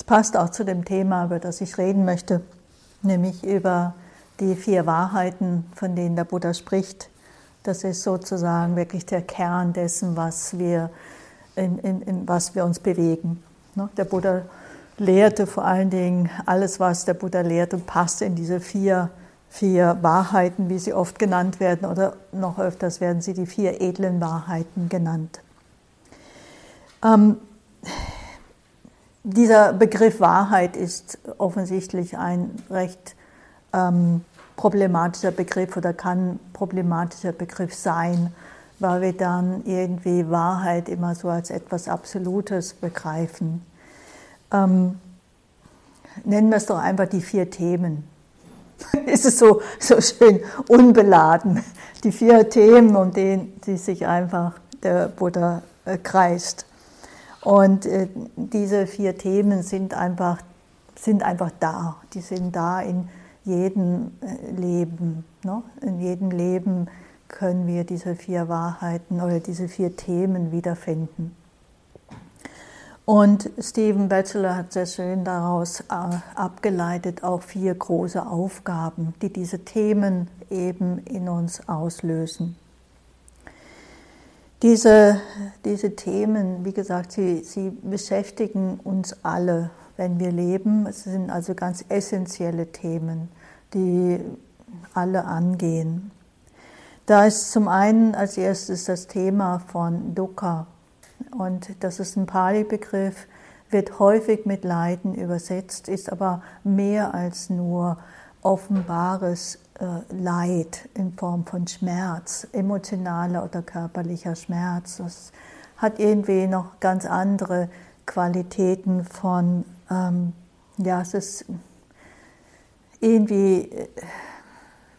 Es passt auch zu dem Thema, über das ich reden möchte, nämlich über die vier Wahrheiten, von denen der Buddha spricht. Das ist sozusagen wirklich der Kern dessen, was wir, in, in, in was wir uns bewegen. Ne? Der Buddha lehrte vor allen Dingen alles, was der Buddha lehrte, passt in diese vier, vier Wahrheiten, wie sie oft genannt werden, oder noch öfters werden sie die vier edlen Wahrheiten genannt. Ähm, dieser Begriff Wahrheit ist offensichtlich ein recht ähm, problematischer Begriff oder kann problematischer Begriff sein, weil wir dann irgendwie Wahrheit immer so als etwas Absolutes begreifen. Ähm, nennen wir es doch einfach die vier Themen. ist es so, so schön unbeladen. Die vier Themen, um denen sich einfach der Buddha äh, kreist. Und äh, diese vier Themen sind einfach, sind einfach da. Die sind da in jedem äh, Leben. Ne? In jedem Leben können wir diese vier Wahrheiten oder diese vier Themen wiederfinden. Und Stephen Batchelor hat sehr schön daraus äh, abgeleitet auch vier große Aufgaben, die diese Themen eben in uns auslösen. Diese, diese Themen, wie gesagt, sie, sie beschäftigen uns alle, wenn wir leben. Es sind also ganz essentielle Themen, die alle angehen. Da ist zum einen als erstes das Thema von Dukkha. Und das ist ein Pali-Begriff, wird häufig mit Leiden übersetzt, ist aber mehr als nur offenbares Leid in Form von Schmerz, emotionaler oder körperlicher Schmerz. Das hat irgendwie noch ganz andere Qualitäten von, ähm, ja, es ist irgendwie äh,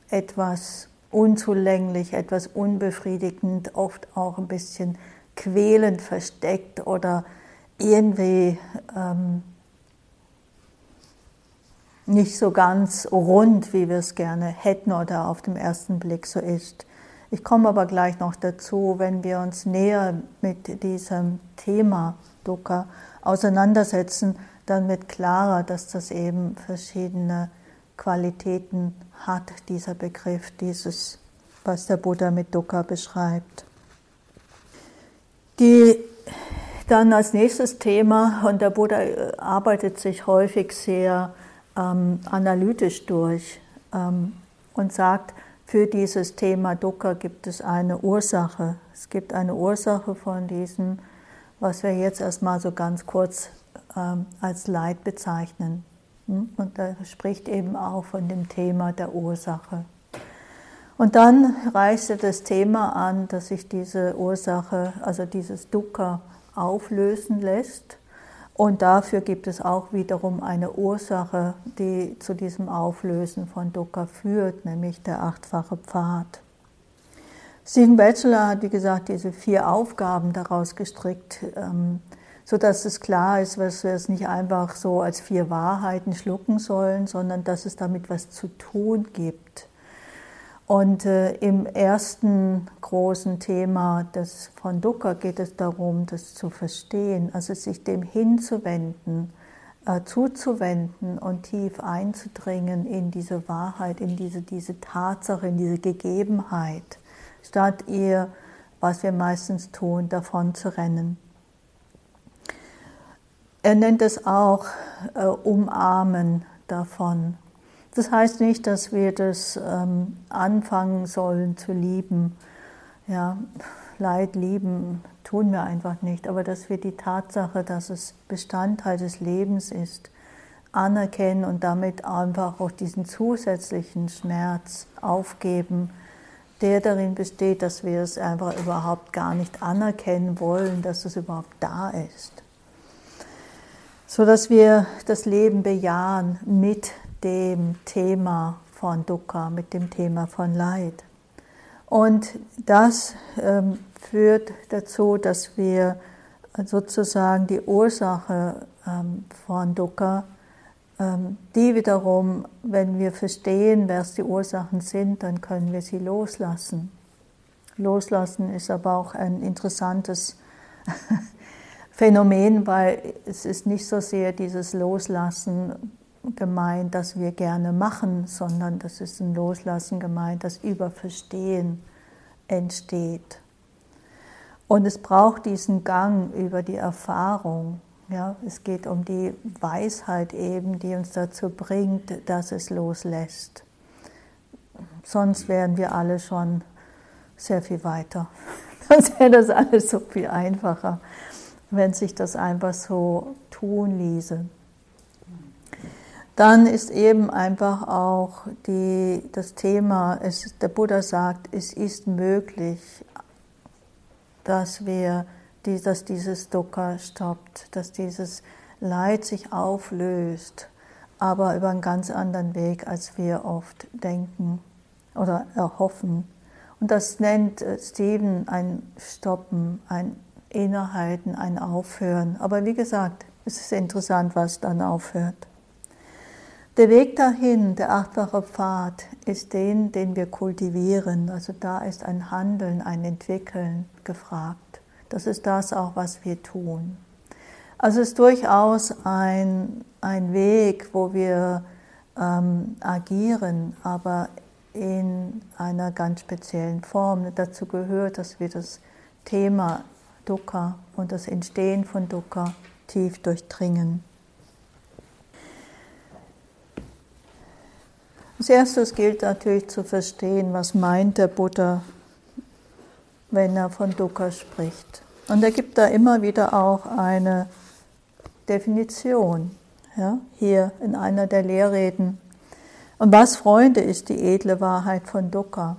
etwas unzulänglich, etwas unbefriedigend, oft auch ein bisschen quälend versteckt oder irgendwie ähm, nicht so ganz rund, wie wir es gerne hätten oder auf dem ersten Blick so ist. Ich komme aber gleich noch dazu, wenn wir uns näher mit diesem Thema Dukkha auseinandersetzen, dann wird klarer, dass das eben verschiedene Qualitäten hat, dieser Begriff, dieses, was der Buddha mit Dukkha beschreibt. Die dann als nächstes Thema, und der Buddha arbeitet sich häufig sehr ähm, analytisch durch ähm, und sagt, für dieses Thema Dukkha gibt es eine Ursache. Es gibt eine Ursache von diesem, was wir jetzt erstmal so ganz kurz ähm, als Leid bezeichnen. Hm? Und er spricht eben auch von dem Thema der Ursache. Und dann reißt er das Thema an, dass sich diese Ursache, also dieses Dukkha, auflösen lässt und dafür gibt es auch wiederum eine Ursache, die zu diesem Auflösen von Dukkha führt, nämlich der achtfache Pfad. Stephen Batchelor hat, wie gesagt, diese vier Aufgaben daraus gestrickt, ähm, sodass es klar ist, dass wir es nicht einfach so als vier Wahrheiten schlucken sollen, sondern dass es damit was zu tun gibt. Und äh, im ersten großen Thema des, von Dukkha geht es darum, das zu verstehen, also sich dem hinzuwenden, äh, zuzuwenden und tief einzudringen in diese Wahrheit, in diese, diese Tatsache, in diese Gegebenheit, statt ihr, was wir meistens tun, davon zu rennen. Er nennt es auch äh, Umarmen davon. Das heißt nicht, dass wir das ähm, anfangen sollen zu lieben. Ja, Leid lieben tun wir einfach nicht, aber dass wir die Tatsache, dass es Bestandteil des Lebens ist, anerkennen und damit einfach auch diesen zusätzlichen Schmerz aufgeben, der darin besteht, dass wir es einfach überhaupt gar nicht anerkennen wollen, dass es überhaupt da ist. So dass wir das Leben bejahen mit dem Thema von Dukkha, mit dem Thema von Leid. Und das ähm, führt dazu, dass wir sozusagen die Ursache ähm, von Dukkha, ähm, die wiederum, wenn wir verstehen, was die Ursachen sind, dann können wir sie loslassen. Loslassen ist aber auch ein interessantes Phänomen, weil es ist nicht so sehr dieses Loslassen gemeint, das wir gerne machen, sondern das ist ein Loslassen gemeint, das über Verstehen entsteht. Und es braucht diesen Gang über die Erfahrung. Ja, es geht um die Weisheit eben, die uns dazu bringt, dass es loslässt. Sonst wären wir alle schon sehr viel weiter. Sonst wäre das alles so viel einfacher, wenn sich das einfach so tun ließe. Dann ist eben einfach auch die, das Thema, es, der Buddha sagt, es ist möglich, dass wir, dass dieses Dukkha stoppt, dass dieses Leid sich auflöst, aber über einen ganz anderen Weg, als wir oft denken oder erhoffen. Und das nennt Stephen ein Stoppen, ein Innehalten, ein Aufhören. Aber wie gesagt, es ist interessant, was dann aufhört. Der Weg dahin, der achtfache Pfad, ist den, den wir kultivieren. Also da ist ein Handeln, ein Entwickeln gefragt. Das ist das auch, was wir tun. Also es ist durchaus ein, ein Weg, wo wir ähm, agieren, aber in einer ganz speziellen Form. Dazu gehört, dass wir das Thema Dukkha und das Entstehen von Dukkha tief durchdringen. Als erstes gilt natürlich zu verstehen, was meint der Buddha, wenn er von Dukkha spricht. Und er gibt da immer wieder auch eine Definition, ja, hier in einer der Lehrreden. Und was, Freunde, ist die edle Wahrheit von Dukkha?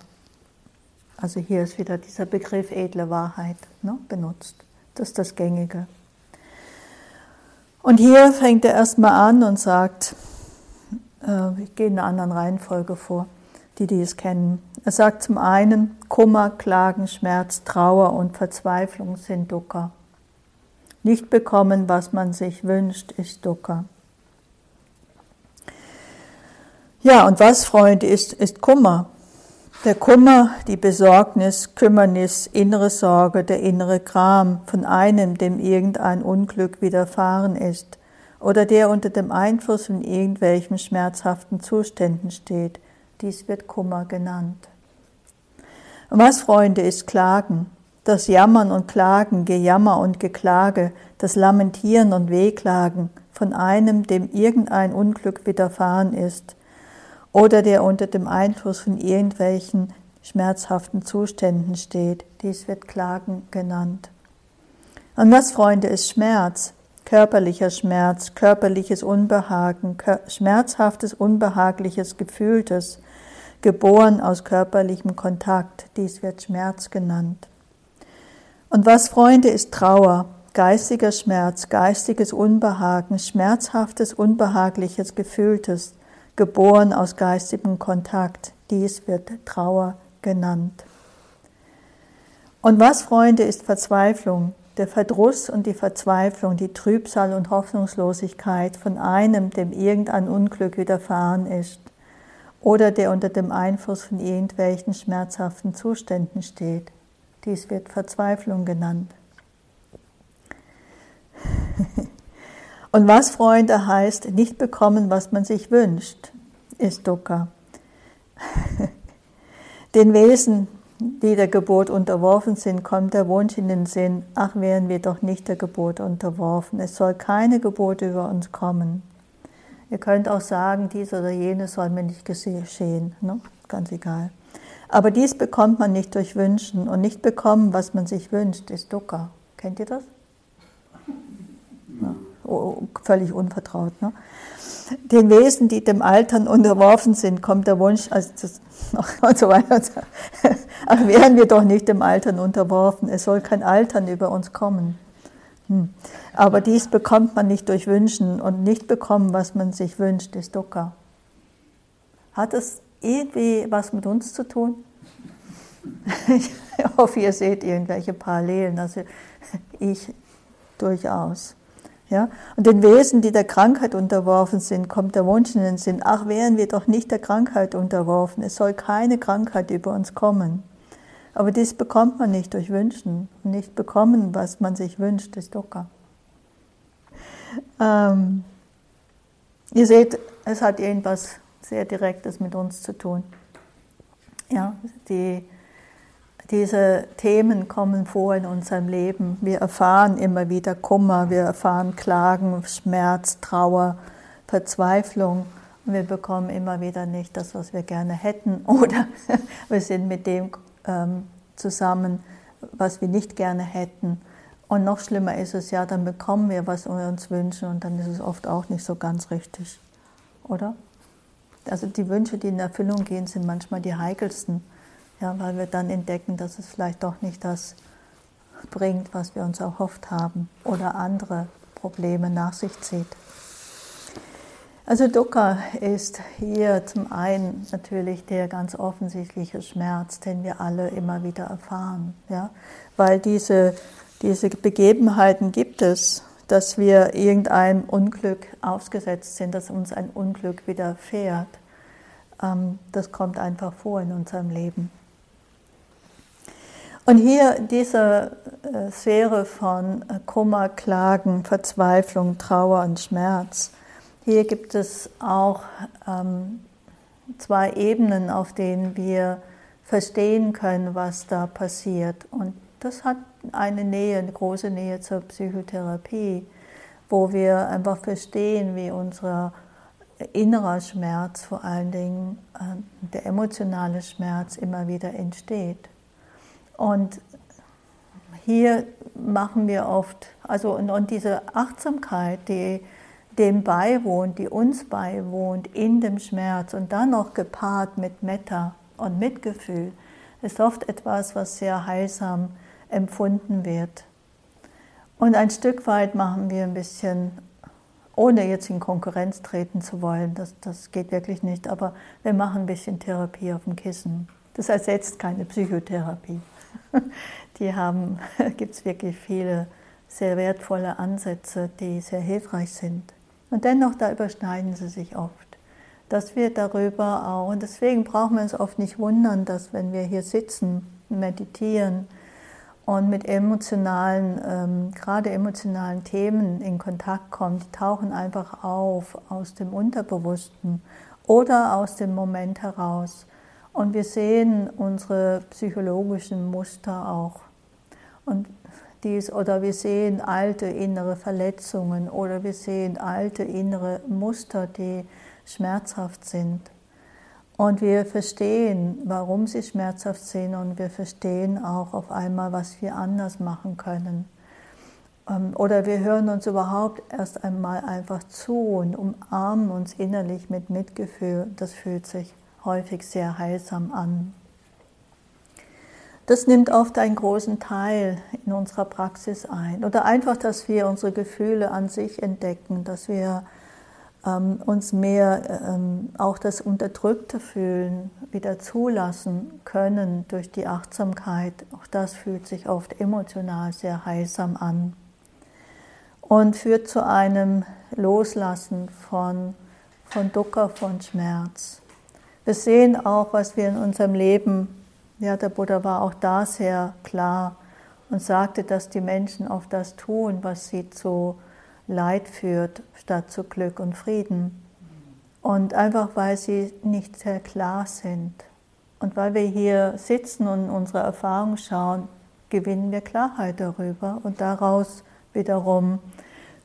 Also hier ist wieder dieser Begriff edle Wahrheit ne, benutzt. Das ist das Gängige. Und hier fängt er erstmal an und sagt, ich gehe in einer anderen Reihenfolge vor, die, die es kennen. Er sagt zum einen, Kummer, Klagen, Schmerz, Trauer und Verzweiflung sind Dukkha. Nicht bekommen, was man sich wünscht, ist Dukkha. Ja, und was, Freunde, ist, ist Kummer? Der Kummer, die Besorgnis, Kümmernis, innere Sorge, der innere Gram von einem, dem irgendein Unglück widerfahren ist, oder der unter dem Einfluss von irgendwelchen schmerzhaften Zuständen steht. Dies wird Kummer genannt. Und was, Freunde, ist Klagen? Das Jammern und Klagen, Gejammer und Geklage, das Lamentieren und Wehklagen von einem, dem irgendein Unglück widerfahren ist, oder der unter dem Einfluss von irgendwelchen schmerzhaften Zuständen steht. Dies wird Klagen genannt. Und was, Freunde, ist Schmerz? Körperlicher Schmerz, körperliches Unbehagen, schmerzhaftes, unbehagliches, gefühltes, geboren aus körperlichem Kontakt. Dies wird Schmerz genannt. Und was, Freunde, ist Trauer? Geistiger Schmerz, geistiges Unbehagen, schmerzhaftes, unbehagliches, gefühltes, geboren aus geistigem Kontakt. Dies wird Trauer genannt. Und was, Freunde, ist Verzweiflung? Der Verdruss und die Verzweiflung, die Trübsal und Hoffnungslosigkeit von einem, dem irgendein Unglück widerfahren ist oder der unter dem Einfluss von irgendwelchen schmerzhaften Zuständen steht. Dies wird Verzweiflung genannt. und was, Freunde, heißt, nicht bekommen, was man sich wünscht, ist Dukkha. Den Wesen, die der Geburt unterworfen sind, kommt der Wunsch in den Sinn, ach wären wir doch nicht der Geburt unterworfen. Es soll keine Geburt über uns kommen. Ihr könnt auch sagen, dies oder jenes soll mir nicht geschehen, ne? ganz egal. Aber dies bekommt man nicht durch Wünschen und nicht bekommen, was man sich wünscht, ist Dukkha. Kennt ihr das? Ja. Oh, oh völlig unvertraut. Ne? Den Wesen, die dem Altern unterworfen sind, kommt der Wunsch, also das, und so weiter. Ach, wären wir doch nicht dem Altern unterworfen. Es soll kein Altern über uns kommen. Hm. Aber dies bekommt man nicht durch Wünschen und nicht bekommen, was man sich wünscht, ist Dukkha. Hat es irgendwie was mit uns zu tun? Ich hoffe, ihr seht irgendwelche Parallelen. Also ich durchaus. Ja? Und den Wesen, die der Krankheit unterworfen sind, kommt der Wunsch in den Sinn, ach, wären wir doch nicht der Krankheit unterworfen, es soll keine Krankheit über uns kommen. Aber dies bekommt man nicht durch Wünschen. Nicht bekommen, was man sich wünscht, ist Dukkha. ähm, ihr seht, es hat irgendwas sehr Direktes mit uns zu tun. Ja, die, diese Themen kommen vor in unserem Leben. Wir erfahren immer wieder Kummer, wir erfahren Klagen, Schmerz, Trauer, Verzweiflung. Und wir bekommen immer wieder nicht das, was wir gerne hätten. Oder wir sind mit dem ähm, zusammen, was wir nicht gerne hätten. Und noch schlimmer ist es ja, dann bekommen wir, was wir uns wünschen und dann ist es oft auch nicht so ganz richtig. Oder? Also die Wünsche, die in Erfüllung gehen, sind manchmal die heikelsten, ja, weil wir dann entdecken, dass es vielleicht doch nicht das bringt, was wir uns erhofft haben oder andere Probleme nach sich zieht. Also Dukkha ist hier zum einen natürlich der ganz offensichtliche Schmerz, den wir alle immer wieder erfahren, ja, weil diese, diese Begebenheiten gibt es, dass wir irgendeinem Unglück ausgesetzt sind, dass uns ein Unglück widerfährt. Ähm, das kommt einfach vor in unserem Leben. Und hier diese äh, Sphäre von Kummer, Klagen, Verzweiflung, Trauer und Schmerz, hier gibt es auch ähm, zwei Ebenen, auf denen wir verstehen können, was da passiert. Und das hat eine Nähe, eine große Nähe zur Psychotherapie, wo wir einfach verstehen, wie unser innerer Schmerz, vor allen Dingen äh, der emotionale Schmerz, immer wieder entsteht. Und hier machen wir oft, also und, und diese Achtsamkeit, die dem beiwohnt, die uns beiwohnt in dem Schmerz und dann noch gepaart mit Metta und Mitgefühl, ist oft etwas, was sehr heilsam empfunden wird. Und ein Stück weit machen wir ein bisschen, ohne jetzt in Konkurrenz treten zu wollen, das, das geht wirklich nicht, aber wir machen ein bisschen Therapie auf dem Kissen. Das ersetzt keine Psychotherapie. Die haben, gibt es wirklich viele sehr wertvolle Ansätze, die sehr hilfreich sind. Und dennoch, da überschneiden sie sich oft. Dass wir darüber auch, und deswegen brauchen wir uns oft nicht wundern, dass wenn wir hier sitzen, meditieren und mit emotionalen, ähm, gerade emotionalen Themen in Kontakt kommen, die tauchen einfach auf aus dem Unterbewussten oder aus dem Moment heraus. Und wir sehen unsere psychologischen Muster auch. Und dies oder wir sehen alte innere Verletzungen oder wir sehen alte innere Muster, die schmerzhaft sind. Und wir verstehen, warum sie schmerzhaft sind und wir verstehen auch auf einmal, was wir anders machen können. Ähm, oder wir hören uns überhaupt erst einmal einfach zu und umarmen uns innerlich mit Mitgefühl. Das fühlt sich häufig sehr heilsam an. Das nimmt oft einen großen Teil in unserer Praxis ein. Oder einfach, dass wir unsere Gefühle an sich entdecken, dass wir ähm, uns mehr ähm, auch das Unterdrückte fühlen wieder zulassen können durch die Achtsamkeit. Auch das fühlt sich oft emotional sehr heilsam an und führt zu einem Loslassen von, von Dukkha, von Schmerz. Wir sehen auch, was wir in unserem Leben ja, der Buddha war auch da sehr klar und sagte, dass die Menschen oft das tun, was sie zu Leid führt, statt zu Glück und Frieden. Und einfach weil sie nicht sehr klar sind. Und weil wir hier sitzen und unsere Erfahrung schauen, gewinnen wir Klarheit darüber und daraus wiederum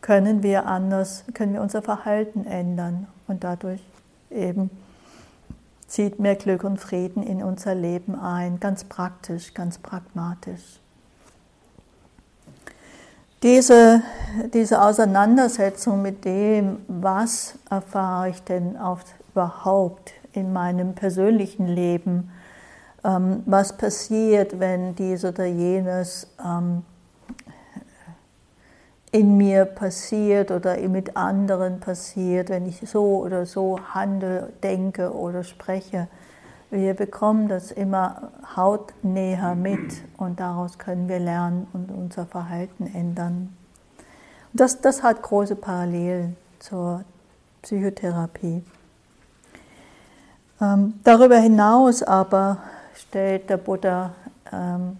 können wir anders, können wir unser Verhalten ändern und dadurch eben zieht mehr Glück und Frieden in unser Leben ein, ganz praktisch, ganz pragmatisch. Diese, diese Auseinandersetzung mit dem, was erfahre ich denn auf, überhaupt in meinem persönlichen Leben, ähm, was passiert, wenn dies oder jenes ähm, in mir passiert oder mit anderen passiert, wenn ich so oder so handle, denke oder spreche. Wir bekommen das immer hautnäher mit und daraus können wir lernen und unser Verhalten ändern. Das, das hat große Parallelen zur Psychotherapie. Ähm, darüber hinaus aber stellt der Buddha ähm,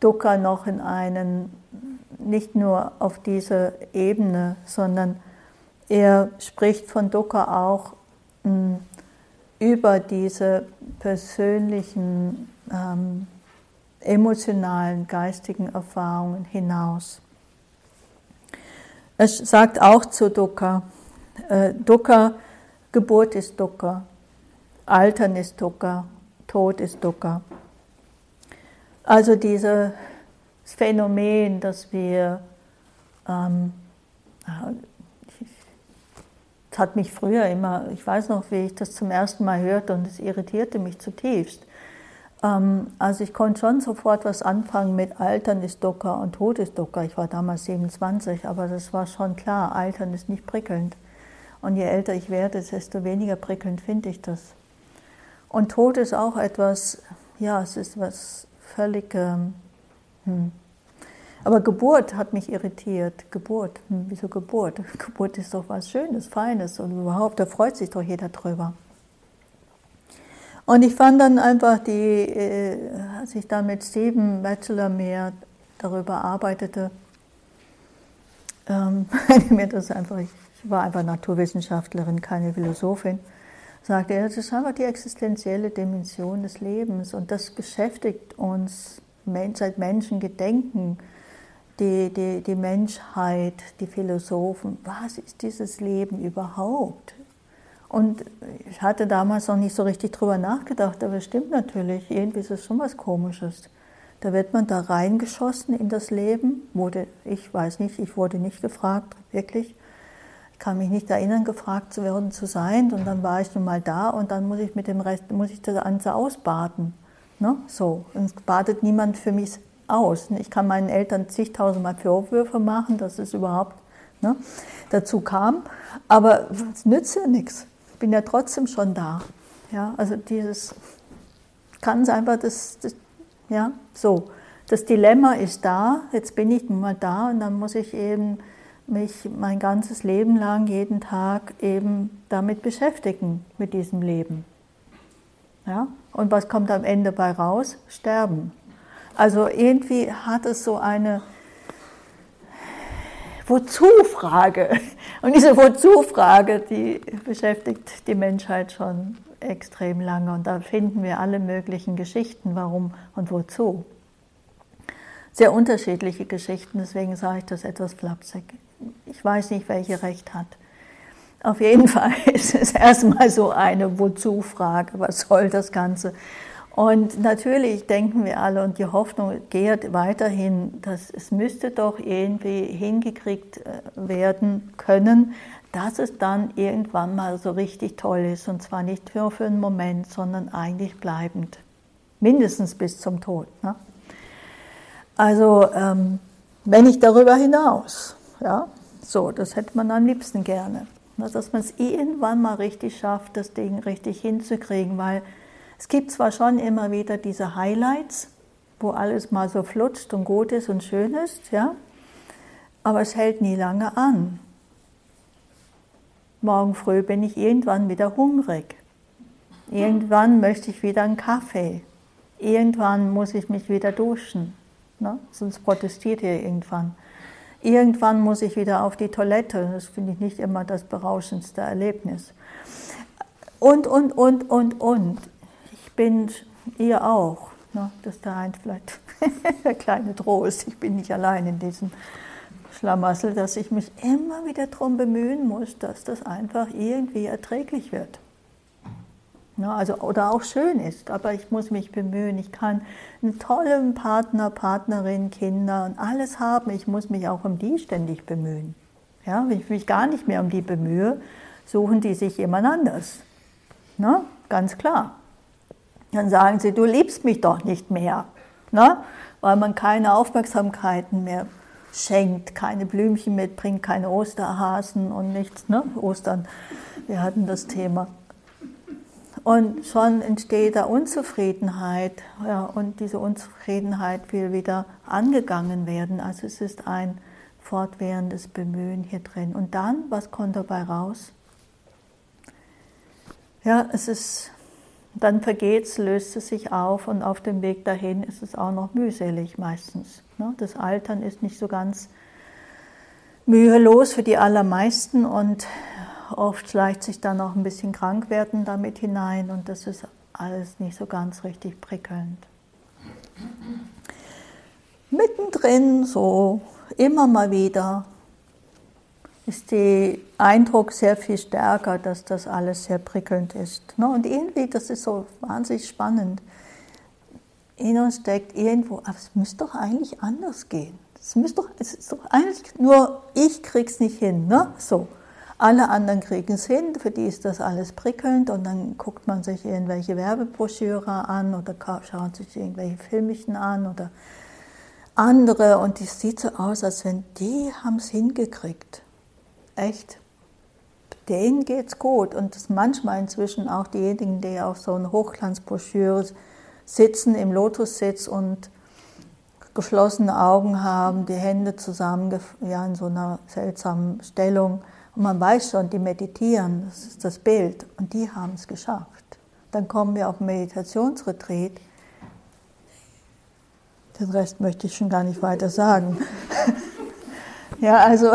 Dukkha noch in einen nicht nur auf dieser Ebene, sondern er spricht von Dukkha auch mh, hm, über diese persönlichen, ähm, emotionalen, geistigen Erfahrungen hinaus. Er sagt auch zu Dukkha, äh, Dukkha, Geburt ist Dukkha, Altern ist Dukkha, Tod ist Dukkha. Also dieses Phänomen, dass wir, ähm, das hat mich früher immer, ich weiß noch, wie ich das zum ersten Mal hörte und es irritierte mich zutiefst. Ähm, also ich konnte schon sofort was anfangen mit Altern ist Dukkha und Tod ist Dukkha. Ich war damals 27, aber das war schon klar, Altern ist nicht prickelnd. Und je älter ich werde, desto weniger prickelnd finde ich das. Und Tod ist auch etwas, ja, es ist was völlig. Ähm, hm. Aber Geburt hat mich irritiert. Geburt, hm, wieso Geburt? Geburt ist doch was Schönes, Feines und überhaupt, da freut sich doch jeder drüber. Und ich fand dann einfach, die, äh, als ich dann mit Steven Bachelor mehr darüber arbeitete, ähm, mir das einfach, ich war einfach Naturwissenschaftlerin, keine Philosophin, sagte er, das ist einfach die existenzielle Dimension des Lebens und das beschäftigt uns seit Menschengedenken, die, die, die Menschheit, die Philosophen. Was ist dieses Leben überhaupt? Und ich hatte damals noch nicht so richtig drüber nachgedacht, aber es stimmt natürlich, irgendwie ist es schon was Komisches. Da wird man da reingeschossen in das Leben, wurde, ich weiß nicht, ich wurde nicht gefragt, wirklich. Ich kann mich nicht erinnern, gefragt zu werden zu sein. Und dann war ich nun mal da und dann muss ich mit dem Rest, muss ich das Ganze ausbaden. Ne? So, und badet niemand für mich aus. Ich kann meinen Eltern zigtausendmal Vorwürfe machen, dass es überhaupt ne, dazu kam, aber es nützt ja nichts bin ja trotzdem schon da. Ja, also dieses kann es einfach, das, das, ja, so. Das Dilemma ist da, jetzt bin ich nun mal da und dann muss ich eben mich mein ganzes Leben lang, jeden Tag eben damit beschäftigen, mit diesem Leben. Ja? Und was kommt am Ende bei raus? Sterben. Also irgendwie hat es so eine Wozu-Frage. Und diese Wozu-Frage, die beschäftigt die Menschheit schon extrem lange. Und da finden wir alle möglichen Geschichten, warum und wozu. Sehr unterschiedliche Geschichten, deswegen sage ich das etwas flapsig. Ich weiß nicht, welche Recht hat. Auf jeden Fall ist es erstmal so eine Wozu-Frage. Was soll das Ganze? Und natürlich denken wir alle, und die Hoffnung geht weiterhin, dass es müsste doch irgendwie hingekriegt äh, werden können, dass es dann irgendwann mal so richtig toll ist. Und zwar nicht nur für einen Moment, sondern eigentlich bleibend. Mindestens bis zum Tod. Ne? Also, ähm, wenn nicht darüber hinaus. Ja? So, das hätte man am liebsten gerne. Ne? Dass man es irgendwann mal richtig schafft, das Ding richtig hinzukriegen, weil es gibt zwar schon immer wieder diese Highlights, wo alles mal so flutscht und gut ist und schön ist, ja, aber es hält nie lange an. Morgen früh bin ich irgendwann wieder hungrig. Irgendwann möchte ich wieder einen Kaffee. Irgendwann muss ich mich wieder duschen. Ne? Sonst protestiert ihr irgendwann. Irgendwann muss ich wieder auf die Toilette. Das finde ich nicht immer das berauschendste Erlebnis. Und, und, und, und, und bin ihr auch. Ne? Das ist der eins vielleicht der kleine Trost. Ich bin nicht allein in diesem Schlamassel, dass ich mich immer wieder darum bemühen muss, dass das einfach irgendwie erträglich wird. Ne? also, oder auch schön ist, aber ich muss mich bemühen. Ich kann einen tollen Partner, Partnerin, Kinder und alles haben. Ich muss mich auch um die ständig bemühen. Ja, wenn ich mich gar nicht mehr um die bemühe, suchen die sich jemand anders. Ne? ganz klar. Dann sagen sie, du liebst mich doch nicht mehr, ne? weil man keine Aufmerksamkeiten mehr schenkt, keine Blümchen mitbringt, keine Osterhasen und nichts. Ne? Ostern, wir hatten das Thema. Und schon entsteht da Unzufriedenheit ja, und diese Unzufriedenheit will wieder angegangen werden. Also es ist ein fortwährendes Bemühen hier drin. Und dann, was kommt dabei raus? Ja, es ist dann vergeht es, löst es sich auf und auf dem Weg dahin ist es auch noch mühselig meistens. Ne? Das Altern ist nicht so ganz mühelos für die allermeisten und oft schleicht sich dann auch ein bisschen Krankwerden damit hinein und das ist alles nicht so ganz richtig prickelnd. Mittendrin, so immer mal wieder, ist der Eindruck sehr viel stärker, dass das alles sehr prickelnd ist. Ne? Und irgendwie, das ist so wahnsinnig spannend. In uns steckt irgendwo, aber es müsste doch eigentlich anders gehen. Es müsste doch, es ist doch eigentlich nur ich krieg's nicht hin, ne? So. Alle anderen kriegen es hin, für die ist das alles prickelnd und dann guckt man sich irgendwelche Werbebroschüre an oder schaut sich irgendwelche Filmchen an oder andere und es sieht so aus, als wenn die haben es hingekriegt. Echt. Denen geht's gut und das manchmal inzwischen auch diejenigen, die auf so einer Hochglanzbroschüre sitzen im Lotussitz und geschlossene Augen haben, die Hände zusammen ja, in so einer seltsamen Stellung und man weiß schon, die meditieren, das ist das Bild, und die haben es geschafft. Dann kommen wir auf Meditationsretreat. Den Rest möchte ich schon gar nicht weiter sagen. ja, also,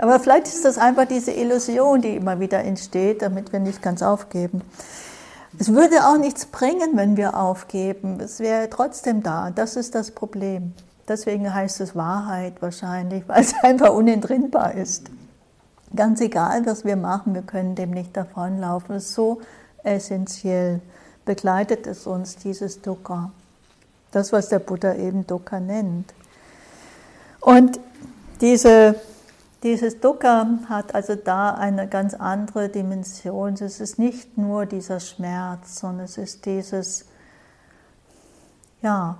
aber vielleicht ist das einfach diese Illusion, die immer wieder entsteht, damit wir nicht ganz aufgeben. Es würde auch nichts bringen, wenn wir aufgeben. Es wäre trotzdem da. Das ist das Problem. Deswegen heißt es Wahrheit wahrscheinlich, weil es einfach unentrinnbar ist. Ganz egal, was wir machen, wir können dem nicht davonlaufen. Es ist so essentiell. Begleitet es uns, dieses Dukkha. Das, was der Buddha eben Dukkha nennt. Und diese, dieses Dukkha hat also da eine ganz andere Dimension. Es ist nicht nur dieser Schmerz, sondern es ist dieses, ja,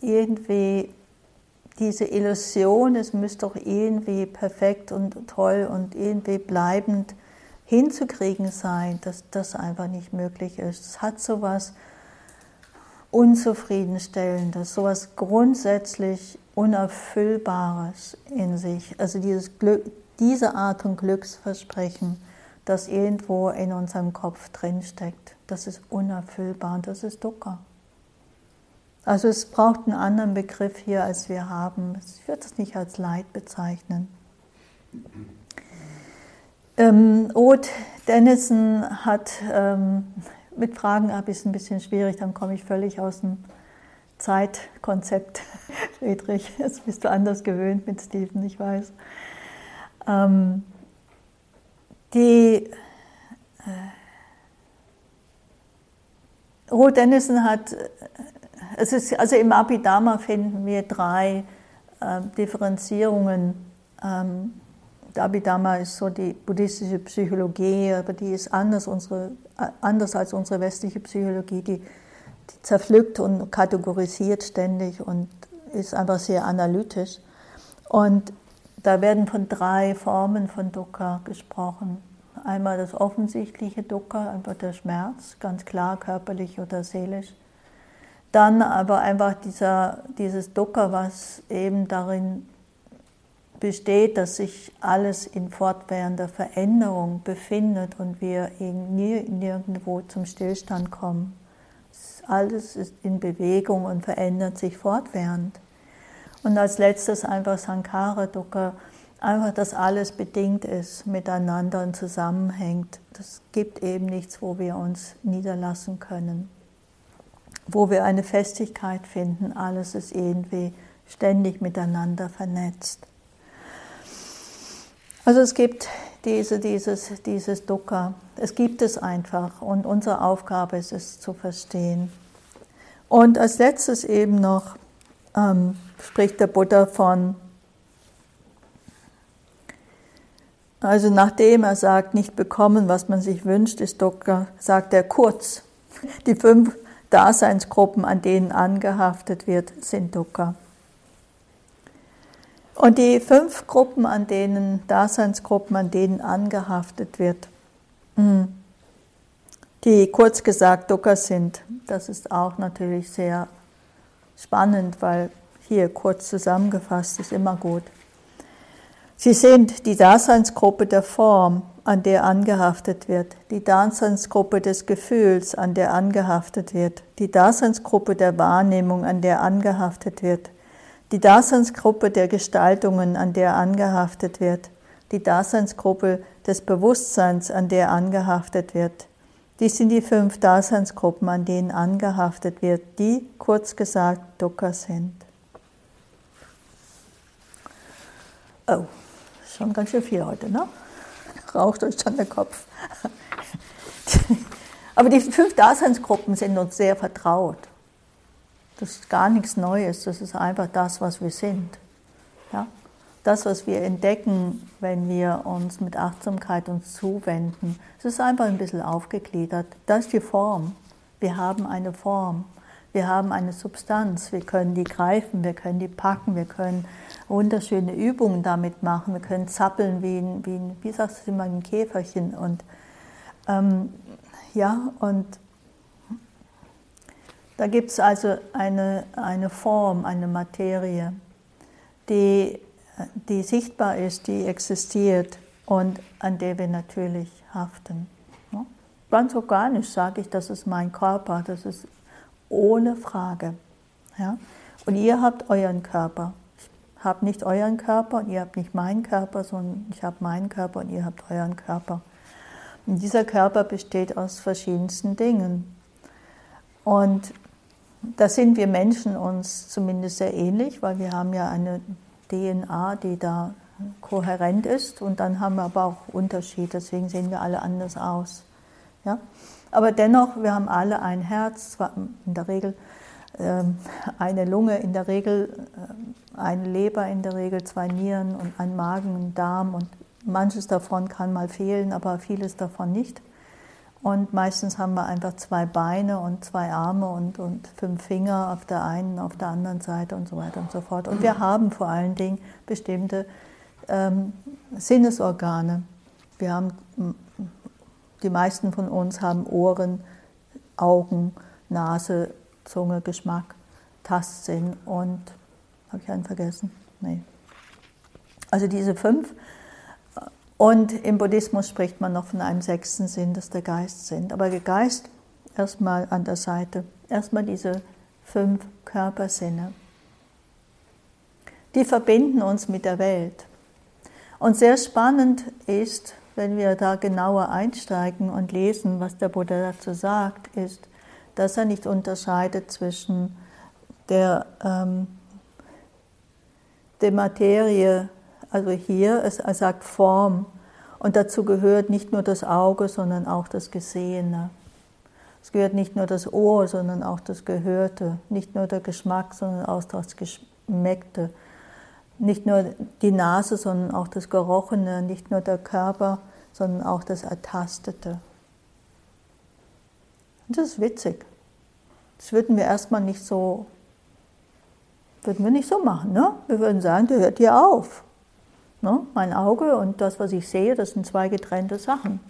irgendwie diese Illusion, es müsste doch irgendwie perfekt und toll und irgendwie bleibend hinzukriegen sein, dass das einfach nicht möglich ist. Es hat so was Unzufriedenstellendes, so was grundsätzlich Unerfüllbares in sich. Also dieses Glück, diese Art von Glücksversprechen, das irgendwo in unserem Kopf drinsteckt, das ist unerfüllbar und das ist Dukkha. Also es braucht einen anderen Begriff hier, als wir haben. Ich würde es nicht als Leid bezeichnen. Ähm, Ruth Dennison hat, ähm, mit Fragen habe ich es ein bisschen schwierig, dann komme ich völlig aus dem Zeitkonzept. Friedrich, jetzt bist du anders gewöhnt mit Steven, ich weiß. Ähm, die äh, Ruth Dennison hat es ist, also im Abhidharma finden wir drei äh, Differenzierungen. Ähm, der Abhidharma ist so die buddhistische Psychologie, aber die ist anders, unsere, äh, anders als unsere westliche Psychologie. Die zerpflückt und kategorisiert ständig und ist einfach sehr analytisch. Und da werden von drei Formen von Dukkha gesprochen. Einmal das offensichtliche Dukkha, einfach der Schmerz, ganz klar körperlich oder seelisch. Dann aber einfach dieser, dieses Dukkha, was eben darin besteht, dass sich alles in fortwährender Veränderung befindet und wir nirgendwo zum Stillstand kommen. Alles ist in Bewegung und verändert sich fortwährend. Und als letztes einfach Sankara Dukkha, einfach, dass alles bedingt ist, miteinander und zusammenhängt. Das gibt eben nichts, wo wir uns niederlassen können wo wir eine Festigkeit finden. Alles ist irgendwie ständig miteinander vernetzt. Also es gibt diese, dieses, dieses Dukkha. Es gibt es einfach und unsere Aufgabe ist es zu verstehen. Und als letztes eben noch ähm, spricht der Buddha von, also nachdem er sagt, nicht bekommen, was man sich wünscht, ist Dukkha, sagt er kurz die fünf Daseinsgruppen, an denen angehaftet wird, sind Dukkha. Und die fünf Gruppen, an denen, Daseinsgruppen, an denen angehaftet wird, hm, die kurz gesagt Dukkha sind, das ist auch natürlich sehr spannend, weil hier kurz zusammengefasst ist immer gut. Sie sind die Daseinsgruppe der Form an der angehaftet wird, die Daseinsgruppe des Gefühls, an der angehaftet wird, die Daseinsgruppe der Wahrnehmung, an der angehaftet wird, die Daseinsgruppe der Gestaltungen, an der angehaftet wird, die Daseinsgruppe des Bewusstseins, an der angehaftet wird. Dies sind die fünf Daseinsgruppen, an denen angehaftet wird, die, kurz gesagt, Dukkha sind. Oh, schon ganz schön viel heute, ne? Raucht euch schon der Kopf. Aber die fünf Daseinsgruppen sind uns sehr vertraut. Das ist gar nichts Neues, das ist einfach das, was wir sind. Das, was wir entdecken, wenn wir uns mit Achtsamkeit uns zuwenden, es ist einfach ein bisschen aufgegliedert. Das ist die Form. Wir haben eine Form. Wir haben eine Substanz. Wir können die greifen, wir können die packen, wir können wunderschöne Übungen damit machen. Wir können zappeln wie ein, wie, ein, wie sagst du immer, ein Käferchen. Und ähm, ja, und da gibt es also eine, eine Form, eine Materie, die, die sichtbar ist, die existiert und an der wir natürlich haften. Ganz organisch sage ich, das ist mein Körper, das ist ohne Frage. Ja? Und ihr habt euren Körper. Ich habe nicht euren Körper und ihr habt nicht meinen Körper, sondern ich habe meinen Körper und ihr habt euren Körper. Und dieser Körper besteht aus verschiedensten Dingen. Und da sind wir Menschen uns zumindest sehr ähnlich, weil wir haben ja eine DNA, die da kohärent ist und dann haben wir aber auch Unterschiede, deswegen sehen wir alle anders aus. Ja? Aber dennoch, wir haben alle ein Herz, in der Regel ähm, eine Lunge, in der Regel äh, eine Leber, in der Regel zwei Nieren und ein Magen, ein Darm und manches davon kann mal fehlen, aber vieles davon nicht. Und meistens haben wir einfach zwei Beine und zwei Arme und, und fünf Finger auf der einen, auf der anderen Seite und so weiter und so fort. Und wir haben vor allen Dingen bestimmte ähm, Sinnesorgane. Wir haben, die meisten von uns haben Ohren, Augen, Nase, Zunge, Geschmack, Tastsinn und, habe ich einen vergessen? Nee. Also diese fünf und im Buddhismus spricht man noch von einem sechsten Sinn, das der Geist sind. Aber der Geist erstmal an der Seite. Erstmal diese fünf Körpersinne. Die verbinden uns mit der Welt. Und sehr spannend ist, wenn wir da genauer einsteigen und lesen, was der Buddha dazu sagt, ist, dass er nicht unterscheidet zwischen der, ähm, der Materie also hier, er sagt Form. Und dazu gehört nicht nur das Auge, sondern auch das Gesehene. Es gehört nicht nur das Ohr, sondern auch das Gehörte. Nicht nur der Geschmack, sondern auch das Geschmeckte. Nicht nur die Nase, sondern auch das Gerochene. Nicht nur der Körper, sondern auch das Ertastete. Und das ist witzig. Das würden wir erstmal nicht so, würden wir nicht so machen. Ne? Wir würden sagen, der hört hier auf. Ne? Mein Auge und das, was ich sehe, das sind zwei getrennte Sachen.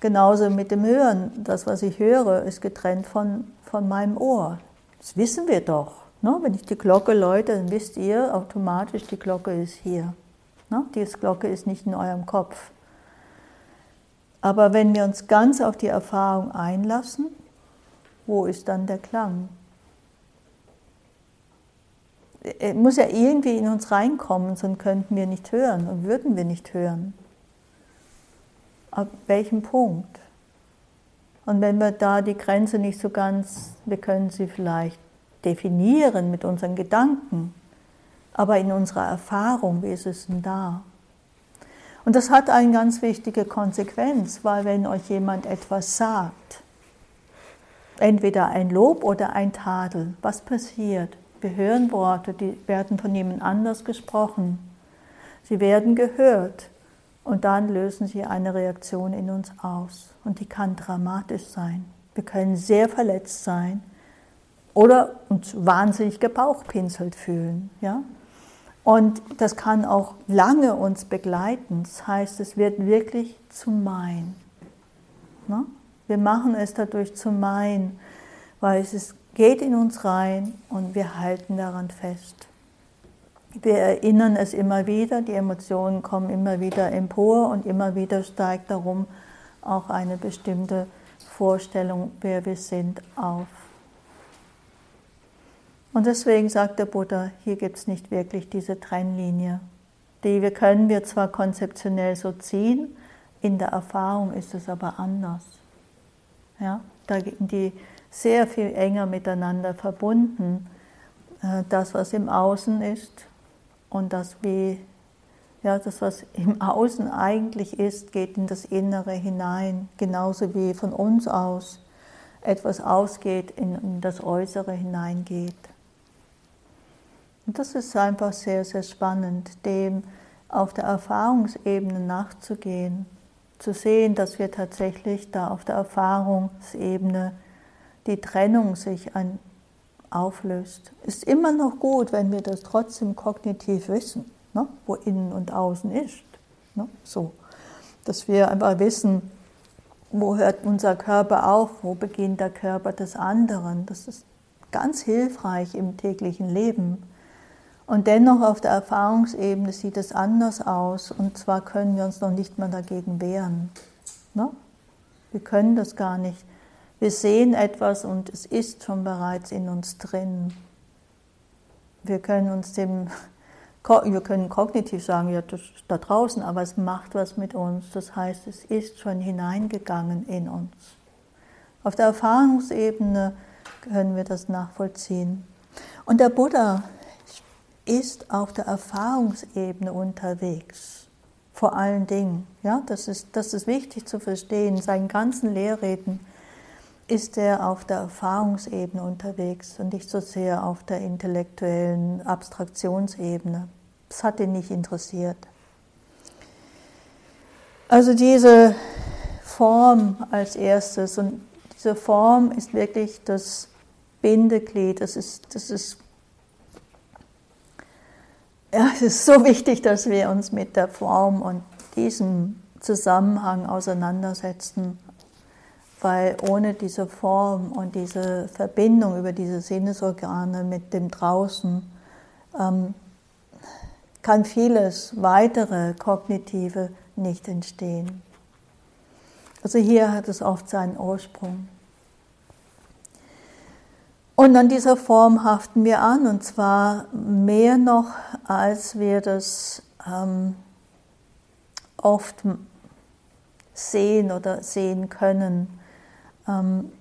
Genauso mit dem Hören. Das, was ich höre, ist getrennt von, von meinem Ohr. Das wissen wir doch. Ne? Wenn ich die Glocke läute, dann wisst ihr automatisch, die Glocke ist hier. Ne? Die Glocke ist nicht in eurem Kopf. Aber wenn wir uns ganz auf die Erfahrung einlassen, wo ist dann der Klang? Er muss ja irgendwie in uns reinkommen, sonst könnten wir nicht hören und würden wir nicht hören. Ab welchem Punkt? Und wenn wir da die Grenze nicht so ganz, wir können sie vielleicht definieren mit unseren Gedanken, aber in unserer Erfahrung, wie ist es denn da? Und das hat eine ganz wichtige Konsequenz, weil wenn euch jemand etwas sagt, entweder ein Lob oder ein Tadel, was passiert? Wir hören Worte, die werden von jemand anders gesprochen. Sie werden gehört und dann lösen sie eine Reaktion in uns aus. Und die kann dramatisch sein. Wir können sehr verletzt sein oder uns wahnsinnig gebauchpinselt fühlen. Ja? Und das kann auch lange uns begleiten. Das heißt, es wird wirklich zu mein. Ne? Wir machen es dadurch zu mein, weil es ist geht in uns rein und wir halten daran fest. Wir erinnern es immer wieder, die Emotionen kommen immer wieder empor und immer wieder steigt darum auch eine bestimmte Vorstellung, wer wir sind, auf. Und deswegen sagt der Buddha, hier gibt es nicht wirklich diese Trennlinie. Die wir können wir zwar konzeptionell so ziehen, in der Erfahrung ist es aber anders. Ja, da die sehr viel enger miteinander verbunden. Äh, das, was im Außen ist und das, wie, ja, das, was im Außen eigentlich ist, geht in das Innere hinein, genauso wie von uns aus etwas ausgeht, in das Äußere hineingeht. Und das ist einfach sehr, sehr spannend, dem auf der Erfahrungsebene nachzugehen, zu sehen, dass wir tatsächlich da auf der Erfahrungsebene die Trennung sich ein, auflöst. Ist immer noch gut, wenn wir das trotzdem kognitiv wissen, ne, wo innen und außen ist. Ne, so, dass wir einfach wissen, wo hört unser Körper auf, wo beginnt der Körper des anderen. Das ist ganz hilfreich im täglichen Leben. Und dennoch auf der Erfahrungsebene sieht es anders aus und zwar können wir uns noch nicht mal dagegen wehren. Ne? Wir können das gar nicht. Wir sehen etwas und es ist schon bereits in uns drin. Wir können uns dem, wir können kognitiv sagen, ja, das ist da draußen, aber es macht was mit uns. Das heißt, es ist schon hineingegangen in uns. Auf der Erfahrungsebene können wir das nachvollziehen. Und der Buddha ist auf der Erfahrungsebene unterwegs. Vor allen Dingen. Ja, das, ist, das ist wichtig zu verstehen. Seinen ganzen Lehrreden ist er auf der Erfahrungsebene unterwegs und nicht so sehr auf der intellektuellen Abstraktionsebene. Das hat ihn nicht interessiert. Also diese Form als erstes und diese Form ist wirklich das Bindeglied, das ist, das ist ja, es ist so wichtig, dass wir uns mit der Form und diesem Zusammenhang auseinandersetzen, weil ohne diese Form und diese Verbindung über diese Sinnesorgane mit dem Draußen ähm, kann vieles weitere kognitive nicht entstehen. Also hier hat es oft seinen Ursprung. Und an dieser Form haften wir an, und zwar mehr noch, als wir das ähm, oft sehen oder sehen können. Ähm,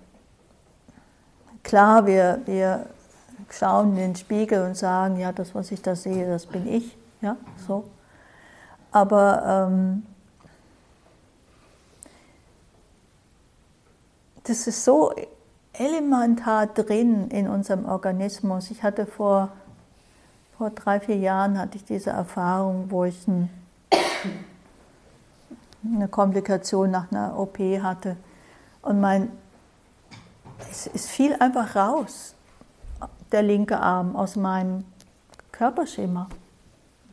klar, wir, wir schauen in den Spiegel und sagen, ja, das, was ich da sehe, das bin ich. Ja, so. Aber ähm, das ist so elementar drin in unserem Organismus. Ich hatte vor, vor drei, vier Jahren hatte ich diese Erfahrung, wo ich ein, eine Komplikation nach einer OP hatte. Und mein, es, es fiel einfach raus, der linke Arm aus meinem Körperschema.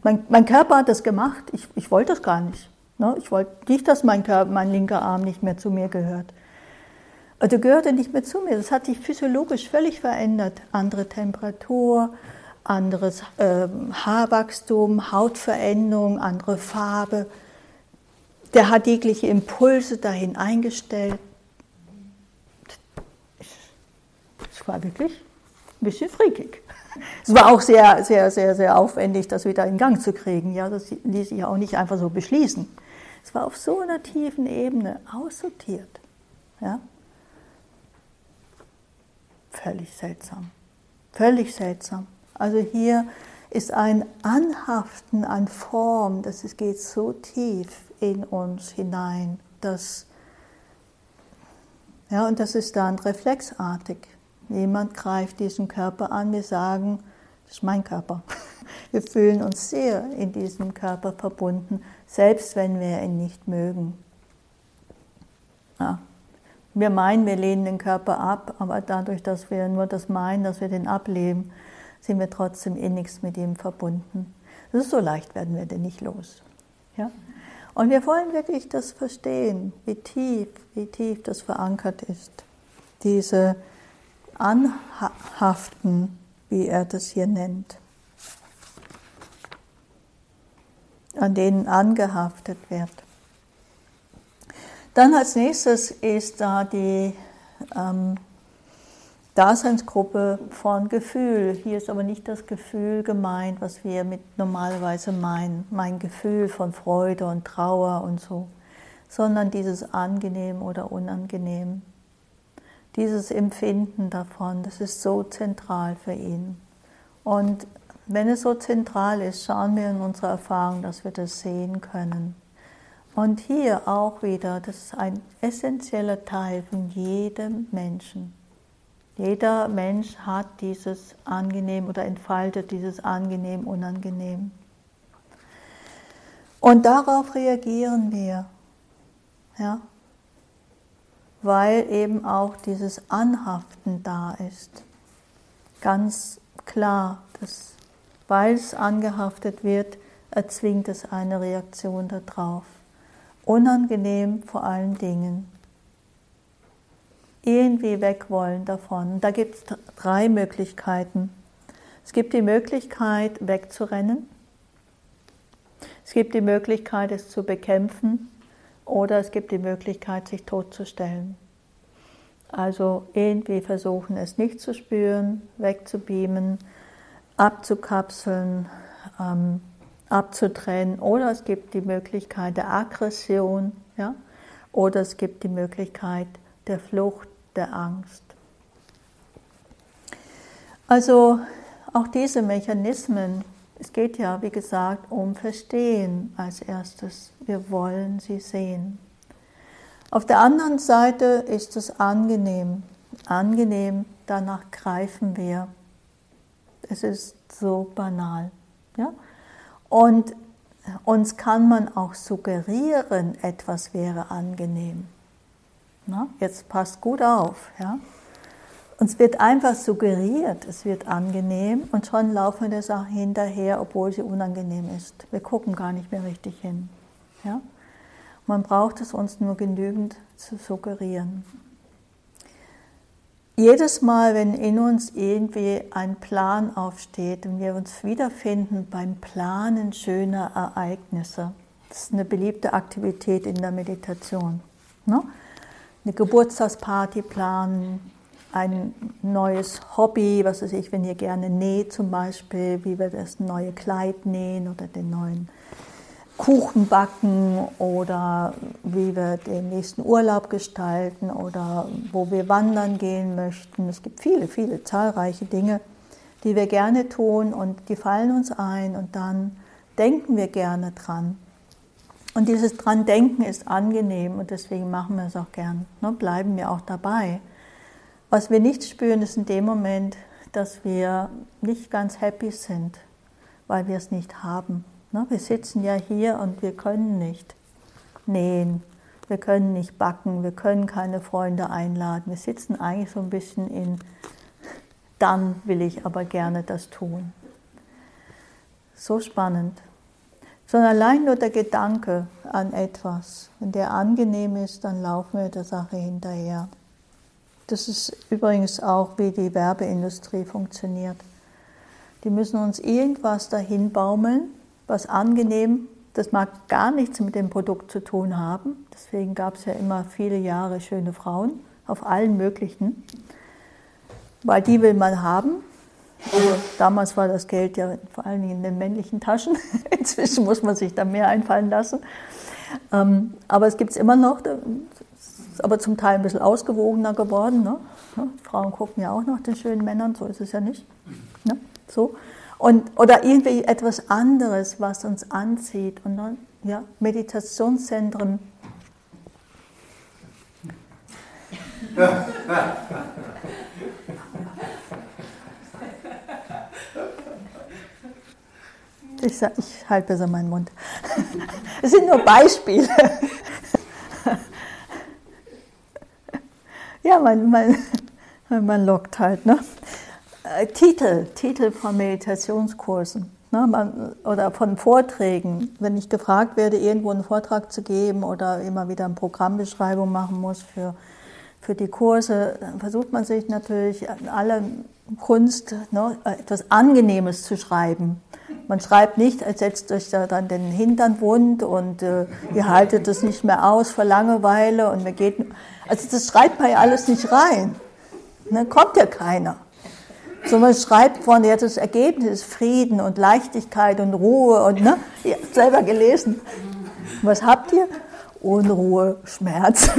Mein, mein Körper hat das gemacht, ich, ich wollte das gar nicht. Ne? Ich wollte nicht, dass mein, Körper, mein linker Arm nicht mehr zu mir gehört. Also gehörte nicht mehr zu mir. Das hat sich physiologisch völlig verändert. Andere Temperatur, anderes äh, Haarwachstum, Hautveränderung, andere Farbe. Der hat jegliche Impulse dahin eingestellt. Es war wirklich ein bisschen freakig. Es war auch sehr, sehr, sehr, sehr aufwendig, das wieder in Gang zu kriegen. Ja, das ließ sich auch nicht einfach so beschließen. Es war auf so einer tiefen Ebene aussortiert. Ja? Völlig seltsam. Völlig seltsam. Also hier ist ein Anhaften an Form, das geht so tief in uns hinein, dass ja, und das ist dann reflexartig. Jemand greift diesen Körper an, wir sagen, das ist mein Körper. Wir fühlen uns sehr in diesem Körper verbunden, selbst wenn wir ihn nicht mögen. Ja, wir meinen, wir lehnen den Körper ab, aber dadurch, dass wir nur das meinen, dass wir den ablehnen, sind wir trotzdem innigst mit ihm verbunden. Das ist so leicht, werden wir den nicht los. Ja? Und wir wollen wirklich das verstehen, wie tief, wie tief das verankert ist. Diese Anhaften, wie er das hier nennt. an denen angehaftet wird. Dann als nächstes ist da die ähm, Daseinsgruppe von Gefühl. Hier ist aber nicht das Gefühl gemeint, was wir mit normalerweise meinen, mein Gefühl von Freude und Trauer und so, sondern dieses angenehm oder unangenehm. Dieses Empfinden davon, das ist so zentral für ihn. Und wenn es so zentral ist, schauen wir in unserer Erfahrung, dass wir das sehen können. Und hier auch wieder, das ist ein essentieller Teil von jedem Menschen. Jeder Mensch hat dieses angenehm oder entfaltet dieses angenehm, unangenehm. Und darauf reagieren wir. Ja? Weil eben auch dieses Anhaften da ist. Ganz klar, weil es angehaftet wird, erzwingt es eine Reaktion darauf. Unangenehm vor allen Dingen. Irgendwie weg wollen davon. Da gibt es drei Möglichkeiten. Es gibt die Möglichkeit, wegzurennen. Es gibt die Möglichkeit, es zu bekämpfen. Oder es gibt die Möglichkeit, sich totzustellen. Also irgendwie versuchen, es nicht zu spüren, wegzubeamen abzukapseln, ähm, abzutrennen. Oder es gibt die Möglichkeit der Aggression, ja? oder es gibt die Möglichkeit der Flucht, der Angst. Also auch diese Mechanismen, es geht ja, wie gesagt, um Verstehen als erstes. Wir wollen sie sehen. Auf der anderen Seite ist es angenehm. Angenehm, danach greifen wir. Es ist so banal. Ja? Und uns kann man auch suggerieren, etwas wäre angenehm. Na, jetzt passt gut auf. Ja? Uns wird einfach suggeriert, es wird angenehm und schon laufen wir der Sache hinterher, obwohl sie unangenehm ist. Wir gucken gar nicht mehr richtig hin. Ja? Man braucht es uns nur genügend zu suggerieren. Jedes Mal, wenn in uns irgendwie ein Plan aufsteht und wir uns wiederfinden beim Planen schöner Ereignisse, das ist eine beliebte Aktivität in der Meditation. Ne? Eine Geburtstagsparty planen, ein neues Hobby, was weiß ich, wenn ihr gerne näht zum Beispiel, wie wir das neue Kleid nähen oder den neuen Kuchen backen oder wie wir den nächsten Urlaub gestalten oder wo wir wandern gehen möchten. Es gibt viele, viele zahlreiche Dinge, die wir gerne tun und die fallen uns ein und dann denken wir gerne dran. Und dieses dran denken ist angenehm und deswegen machen wir es auch gern, ne? bleiben wir auch dabei. Was wir nicht spüren, ist in dem Moment, dass wir nicht ganz happy sind, weil wir es nicht haben. Wir sitzen ja hier und wir können nicht nähen, wir können nicht backen, wir können keine Freunde einladen. Wir sitzen eigentlich so ein bisschen in, dann will ich aber gerne das tun. So spannend. Sondern allein nur der Gedanke an etwas, wenn der angenehm ist, dann laufen wir der Sache hinterher. Das ist übrigens auch, wie die Werbeindustrie funktioniert. Die müssen uns irgendwas dahin baumeln, was angenehm, das mag gar nichts mit dem Produkt zu tun haben. Deswegen gab es ja immer viele Jahre schöne Frauen auf allen möglichen, weil die will man haben. Also damals war das Geld ja vor allen Dingen in den männlichen Taschen. Inzwischen muss man sich da mehr einfallen lassen. Ähm, aber es gibt es immer noch, ist aber zum Teil ein bisschen ausgewogener geworden. Ne? Frauen gucken ja auch nach den schönen Männern, so ist es ja nicht. Ne? So. Und, oder irgendwie etwas anderes, was uns anzieht. Und dann, ja, Meditationszentren. Ich, ich halte besser meinen Mund. Es sind nur Beispiele. Ja, man, man, man lockt halt. Ne? Äh, Titel, Titel von Meditationskursen ne, man, oder von Vorträgen. Wenn ich gefragt werde, irgendwo einen Vortrag zu geben oder immer wieder eine Programmbeschreibung machen muss für, für die Kurse, dann versucht man sich natürlich alle Kunst, ne, etwas Angenehmes zu schreiben. Man schreibt nicht, setzt euch da dann den Hintern wund und äh, ihr haltet es nicht mehr aus vor Langeweile und wir geht. Also das schreibt man ja alles nicht rein. Dann kommt ja keiner. So man schreibt von ja, das Ergebnis ist Frieden und Leichtigkeit und Ruhe und ne, ihr habt selber gelesen. Was habt ihr? Unruhe, Schmerz.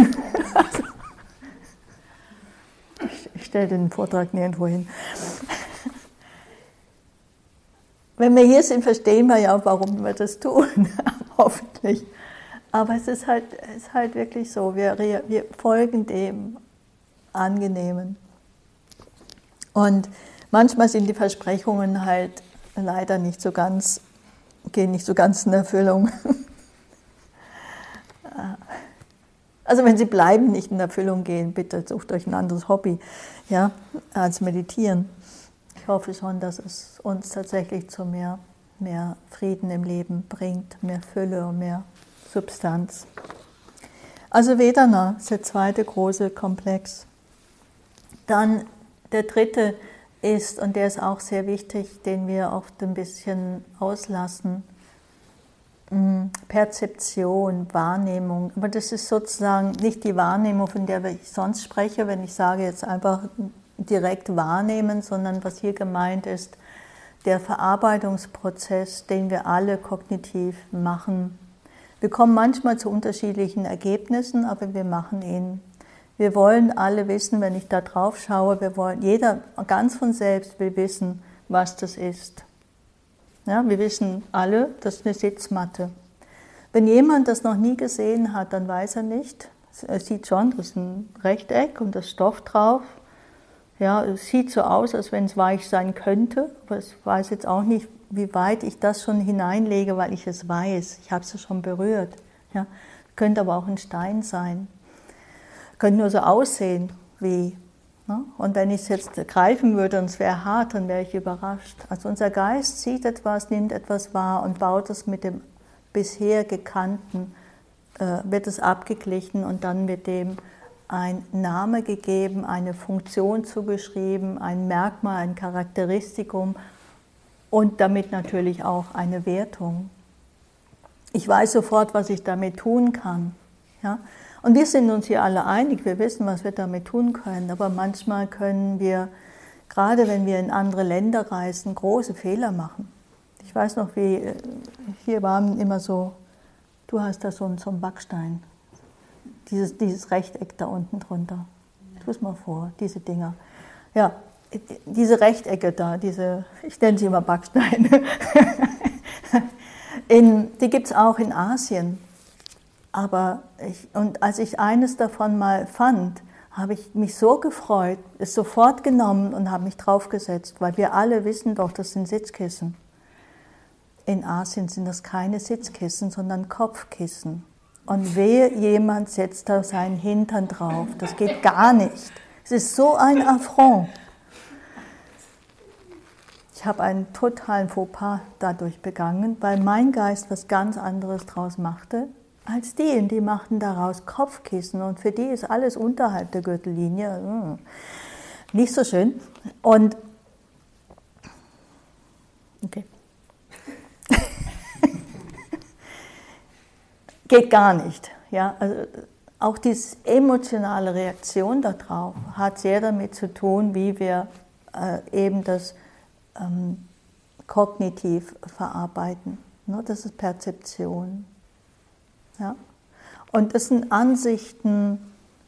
ich stelle den Vortrag nirgendwo hin. Wenn wir hier sind, verstehen wir ja warum wir das tun, hoffentlich. Aber es ist halt, ist halt wirklich so, wir, wir folgen dem Angenehmen. Und manchmal sind die Versprechungen halt leider nicht so ganz, gehen nicht so ganz in Erfüllung. Also wenn sie bleiben, nicht in Erfüllung gehen, bitte sucht euch ein anderes Hobby, ja, als meditieren. Ich hoffe schon, dass es uns tatsächlich zu mehr, mehr Frieden im Leben bringt, mehr Fülle und mehr Substanz. Also Vedana ist der zweite große Komplex. Dann der dritte ist, und der ist auch sehr wichtig, den wir oft ein bisschen auslassen, mm, Perzeption, Wahrnehmung. Aber das ist sozusagen nicht die Wahrnehmung, von der ich sonst spreche, wenn ich sage jetzt einfach direkt wahrnehmen, sondern was hier gemeint ist, der Verarbeitungsprozess, den wir alle kognitiv machen. Wir kommen manchmal zu unterschiedlichen Ergebnissen, aber wir machen ihn. Wir wollen alle wissen, wenn ich da drauf schaue, wir wollen, jeder ganz von selbst will wissen, was das ist. Ja, wir wissen alle, das ist eine Sitzmatte. Wenn jemand das noch nie gesehen hat, dann weiß er nicht. Er sieht schon, das ist ein Rechteck und das Stoff drauf. Ja, es sieht so aus, als wenn es weich sein könnte, aber ich weiß jetzt auch nicht, wie weit ich das schon hineinlege, weil ich es weiß. Ich habe es ja schon berührt. Ja, könnte aber auch ein Stein sein. Könnte nur so aussehen wie. Ne? Und wenn ich es jetzt greifen würde und es wäre hart, dann wäre ich überrascht. Also unser Geist sieht etwas, nimmt etwas wahr und baut es mit dem bisher Gekannten, äh, wird es abgeglichen und dann mit dem ein Name gegeben, eine Funktion zugeschrieben, ein Merkmal, ein Charakteristikum und damit natürlich auch eine Wertung. Ich weiß sofort, was ich damit tun kann. Ja? Und wir sind uns hier alle einig, wir wissen, was wir damit tun können, aber manchmal können wir, gerade wenn wir in andere Länder reisen, große Fehler machen. Ich weiß noch, wie äh, hier waren immer so, du hast da so einen Backstein dieses, dieses Rechteck da unten drunter. Tu es mal vor, diese Dinger. Ja, diese Rechtecke da, diese, ich nenne sie immer Backsteine. in, die gibt es auch in Asien. Aber ich, und als ich eines davon mal fand, habe ich mich so gefreut, es sofort genommen und habe mich draufgesetzt, weil wir alle wissen doch, das sind Sitzkissen. In Asien sind das keine Sitzkissen, sondern Kopfkissen. Und wehe, jemand setzt da seinen Hintern drauf. Das geht gar nicht. Es ist so ein Affront. Ich habe einen totalen Fauxpas dadurch begangen, weil mein Geist was ganz anderes draus machte als die. Und die machten daraus Kopfkissen und für die ist alles unterhalb der Gürtellinie. Hm, nicht so schön. Und okay. Geht gar nicht. Ja? Also auch die emotionale Reaktion darauf hat sehr damit zu tun, wie wir äh, eben das ähm, kognitiv verarbeiten. Ne? Das ist Perzeption. Ja? Und es sind Ansichten,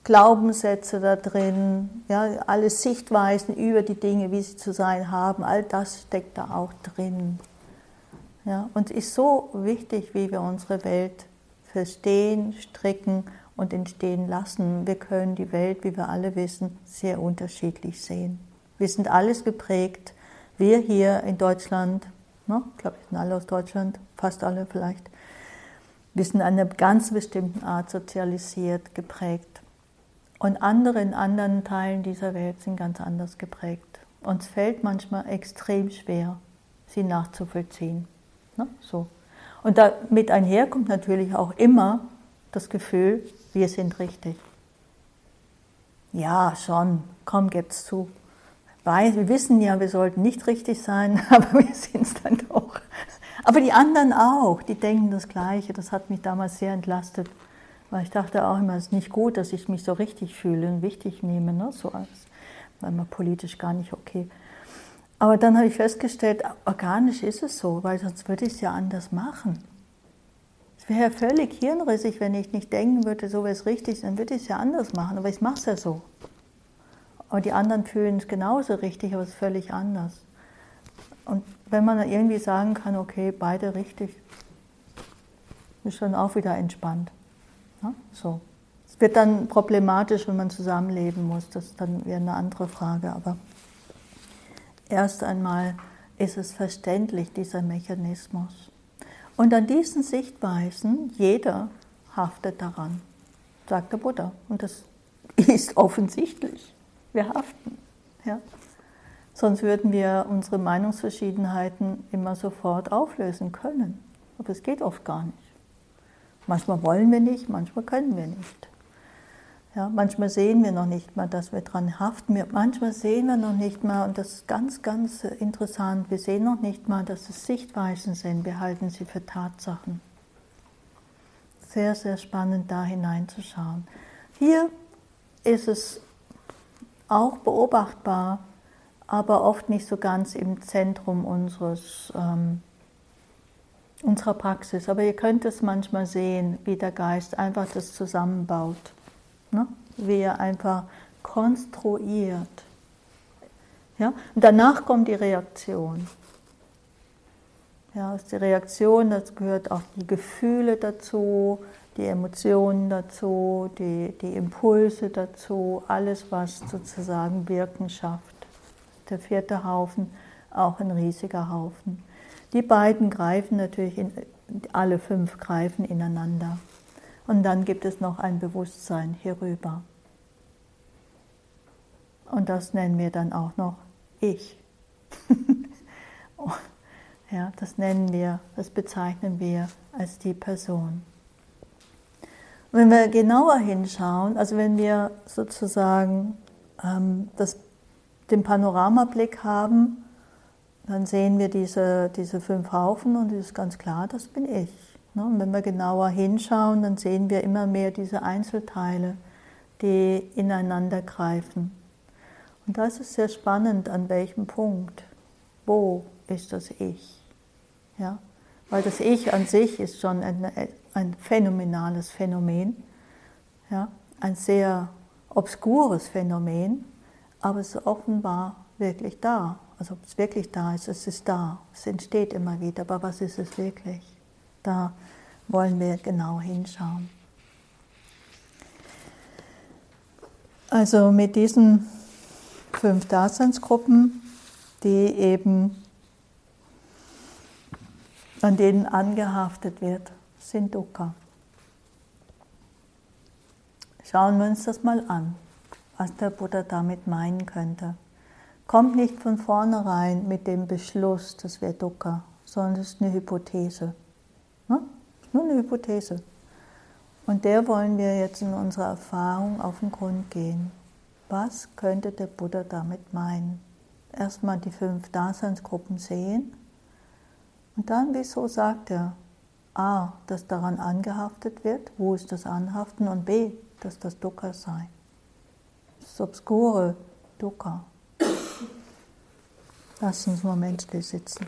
Glaubenssätze da drin, ja, alle Sichtweisen über die Dinge, wie sie zu sein haben, all das steckt da auch drin. Ja, und ist so wichtig, wie wir unsere Welt verstehen, stricken und entstehen lassen. Wir können die Welt, wie wir alle wissen, sehr unterschiedlich sehen. Wir sind alles geprägt. Wir hier in Deutschland, ne, ich glaube, wir sind alle aus Deutschland, fast alle vielleicht, wir sind einer ganz bestimmten Art sozialisiert, geprägt. Und andere in anderen Teilen dieser Welt sind ganz anders geprägt. Uns fällt manchmal extrem schwer, sie nachzuvollziehen. Ne? So. Und damit einher kommt natürlich auch immer das Gefühl, wir sind richtig. Ja, schon, komm, gib's zu. Weil wir wissen ja, wir sollten nicht richtig sein, aber wir sind es dann doch. Aber die anderen auch, die denken das Gleiche. Das hat mich damals sehr entlastet, weil ich dachte auch immer, es ist nicht gut, dass ich mich so richtig fühle und wichtig nehme, ne? so als, weil man politisch gar nicht okay. Aber dann habe ich festgestellt, organisch ist es so, weil sonst würde ich es ja anders machen. Es wäre ja völlig hirnrissig, wenn ich nicht denken würde, so wäre es richtig, dann würde ich es ja anders machen, aber ich mache es ja so. Und die anderen fühlen es genauso richtig, aber es ist völlig anders. Und wenn man irgendwie sagen kann, okay, beide richtig, ist dann auch wieder entspannt. Ja, so. Es wird dann problematisch, wenn man zusammenleben muss. Das ist dann wieder eine andere Frage. Aber erst einmal ist es verständlich, dieser Mechanismus. Und an diesen Sichtweisen, jeder haftet daran, sagt der Buddha. Und das ist offensichtlich. Wir haften. Ja. Sonst würden wir unsere Meinungsverschiedenheiten immer sofort auflösen können. Aber es geht oft gar nicht. Manchmal wollen wir nicht, manchmal können wir nicht. Ja, manchmal sehen wir noch nicht mal, dass wir dran haften. Manchmal sehen wir noch nicht mal, und das ist ganz, ganz interessant, wir sehen noch nicht mal, dass es Sichtweisen sind. Wir halten sie für Tatsachen. Sehr, sehr spannend, da hineinzuschauen. Hier ist es auch beobachtbar, aber oft nicht so ganz im Zentrum unseres, ähm, unserer Praxis. Aber ihr könnt es manchmal sehen, wie der Geist einfach das zusammenbaut, ne? wie er einfach konstruiert. Ja? Und danach kommt die Reaktion. Ja, ist die Reaktion, das gehört auch die Gefühle dazu, die Emotionen dazu, die, die Impulse dazu, alles, was sozusagen Wirken schafft der vierte Haufen auch ein riesiger Haufen. Die beiden greifen natürlich, in, alle fünf greifen ineinander. Und dann gibt es noch ein Bewusstsein hierüber. Und das nennen wir dann auch noch Ich. ja, das nennen wir, das bezeichnen wir als die Person. wenn wir genauer hinschauen, also wenn wir sozusagen ähm, das den Panoramablick haben, dann sehen wir diese, diese fünf Haufen und es ist ganz klar, das bin ich. Ne? Und wenn wir genauer hinschauen, dann sehen wir immer mehr diese Einzelteile, die ineinander greifen. Und das ist sehr spannend, an welchem Punkt, wo ist das Ich. Ja? Weil das Ich an sich ist schon ein, ein phänomenales Phänomen, ja? ein sehr obskures Phänomen, aber es ist offenbar wirklich da. Also ob es wirklich da ist, es ist da. Es entsteht immer wieder, aber was ist es wirklich? Da wollen wir genau hinschauen. Also mit diesen fünf Daseinsgruppen, die eben an denen angehaftet wird, sind Dukkha. Schauen wir uns das mal an was der Buddha damit meinen könnte. Kommt nicht von vornherein mit dem Beschluss, das wäre Dukkha, sondern es ist eine Hypothese. Nur eine Hypothese. Und der wollen wir jetzt in unserer Erfahrung auf den Grund gehen. Was könnte der Buddha damit meinen? Erstmal die fünf Daseinsgruppen sehen und dann, wieso sagt er, A, dass daran angehaftet wird, wo ist das Anhaften und B, dass das Dukkha sei das obskure Dukkha. Lass uns momentlich sitzen.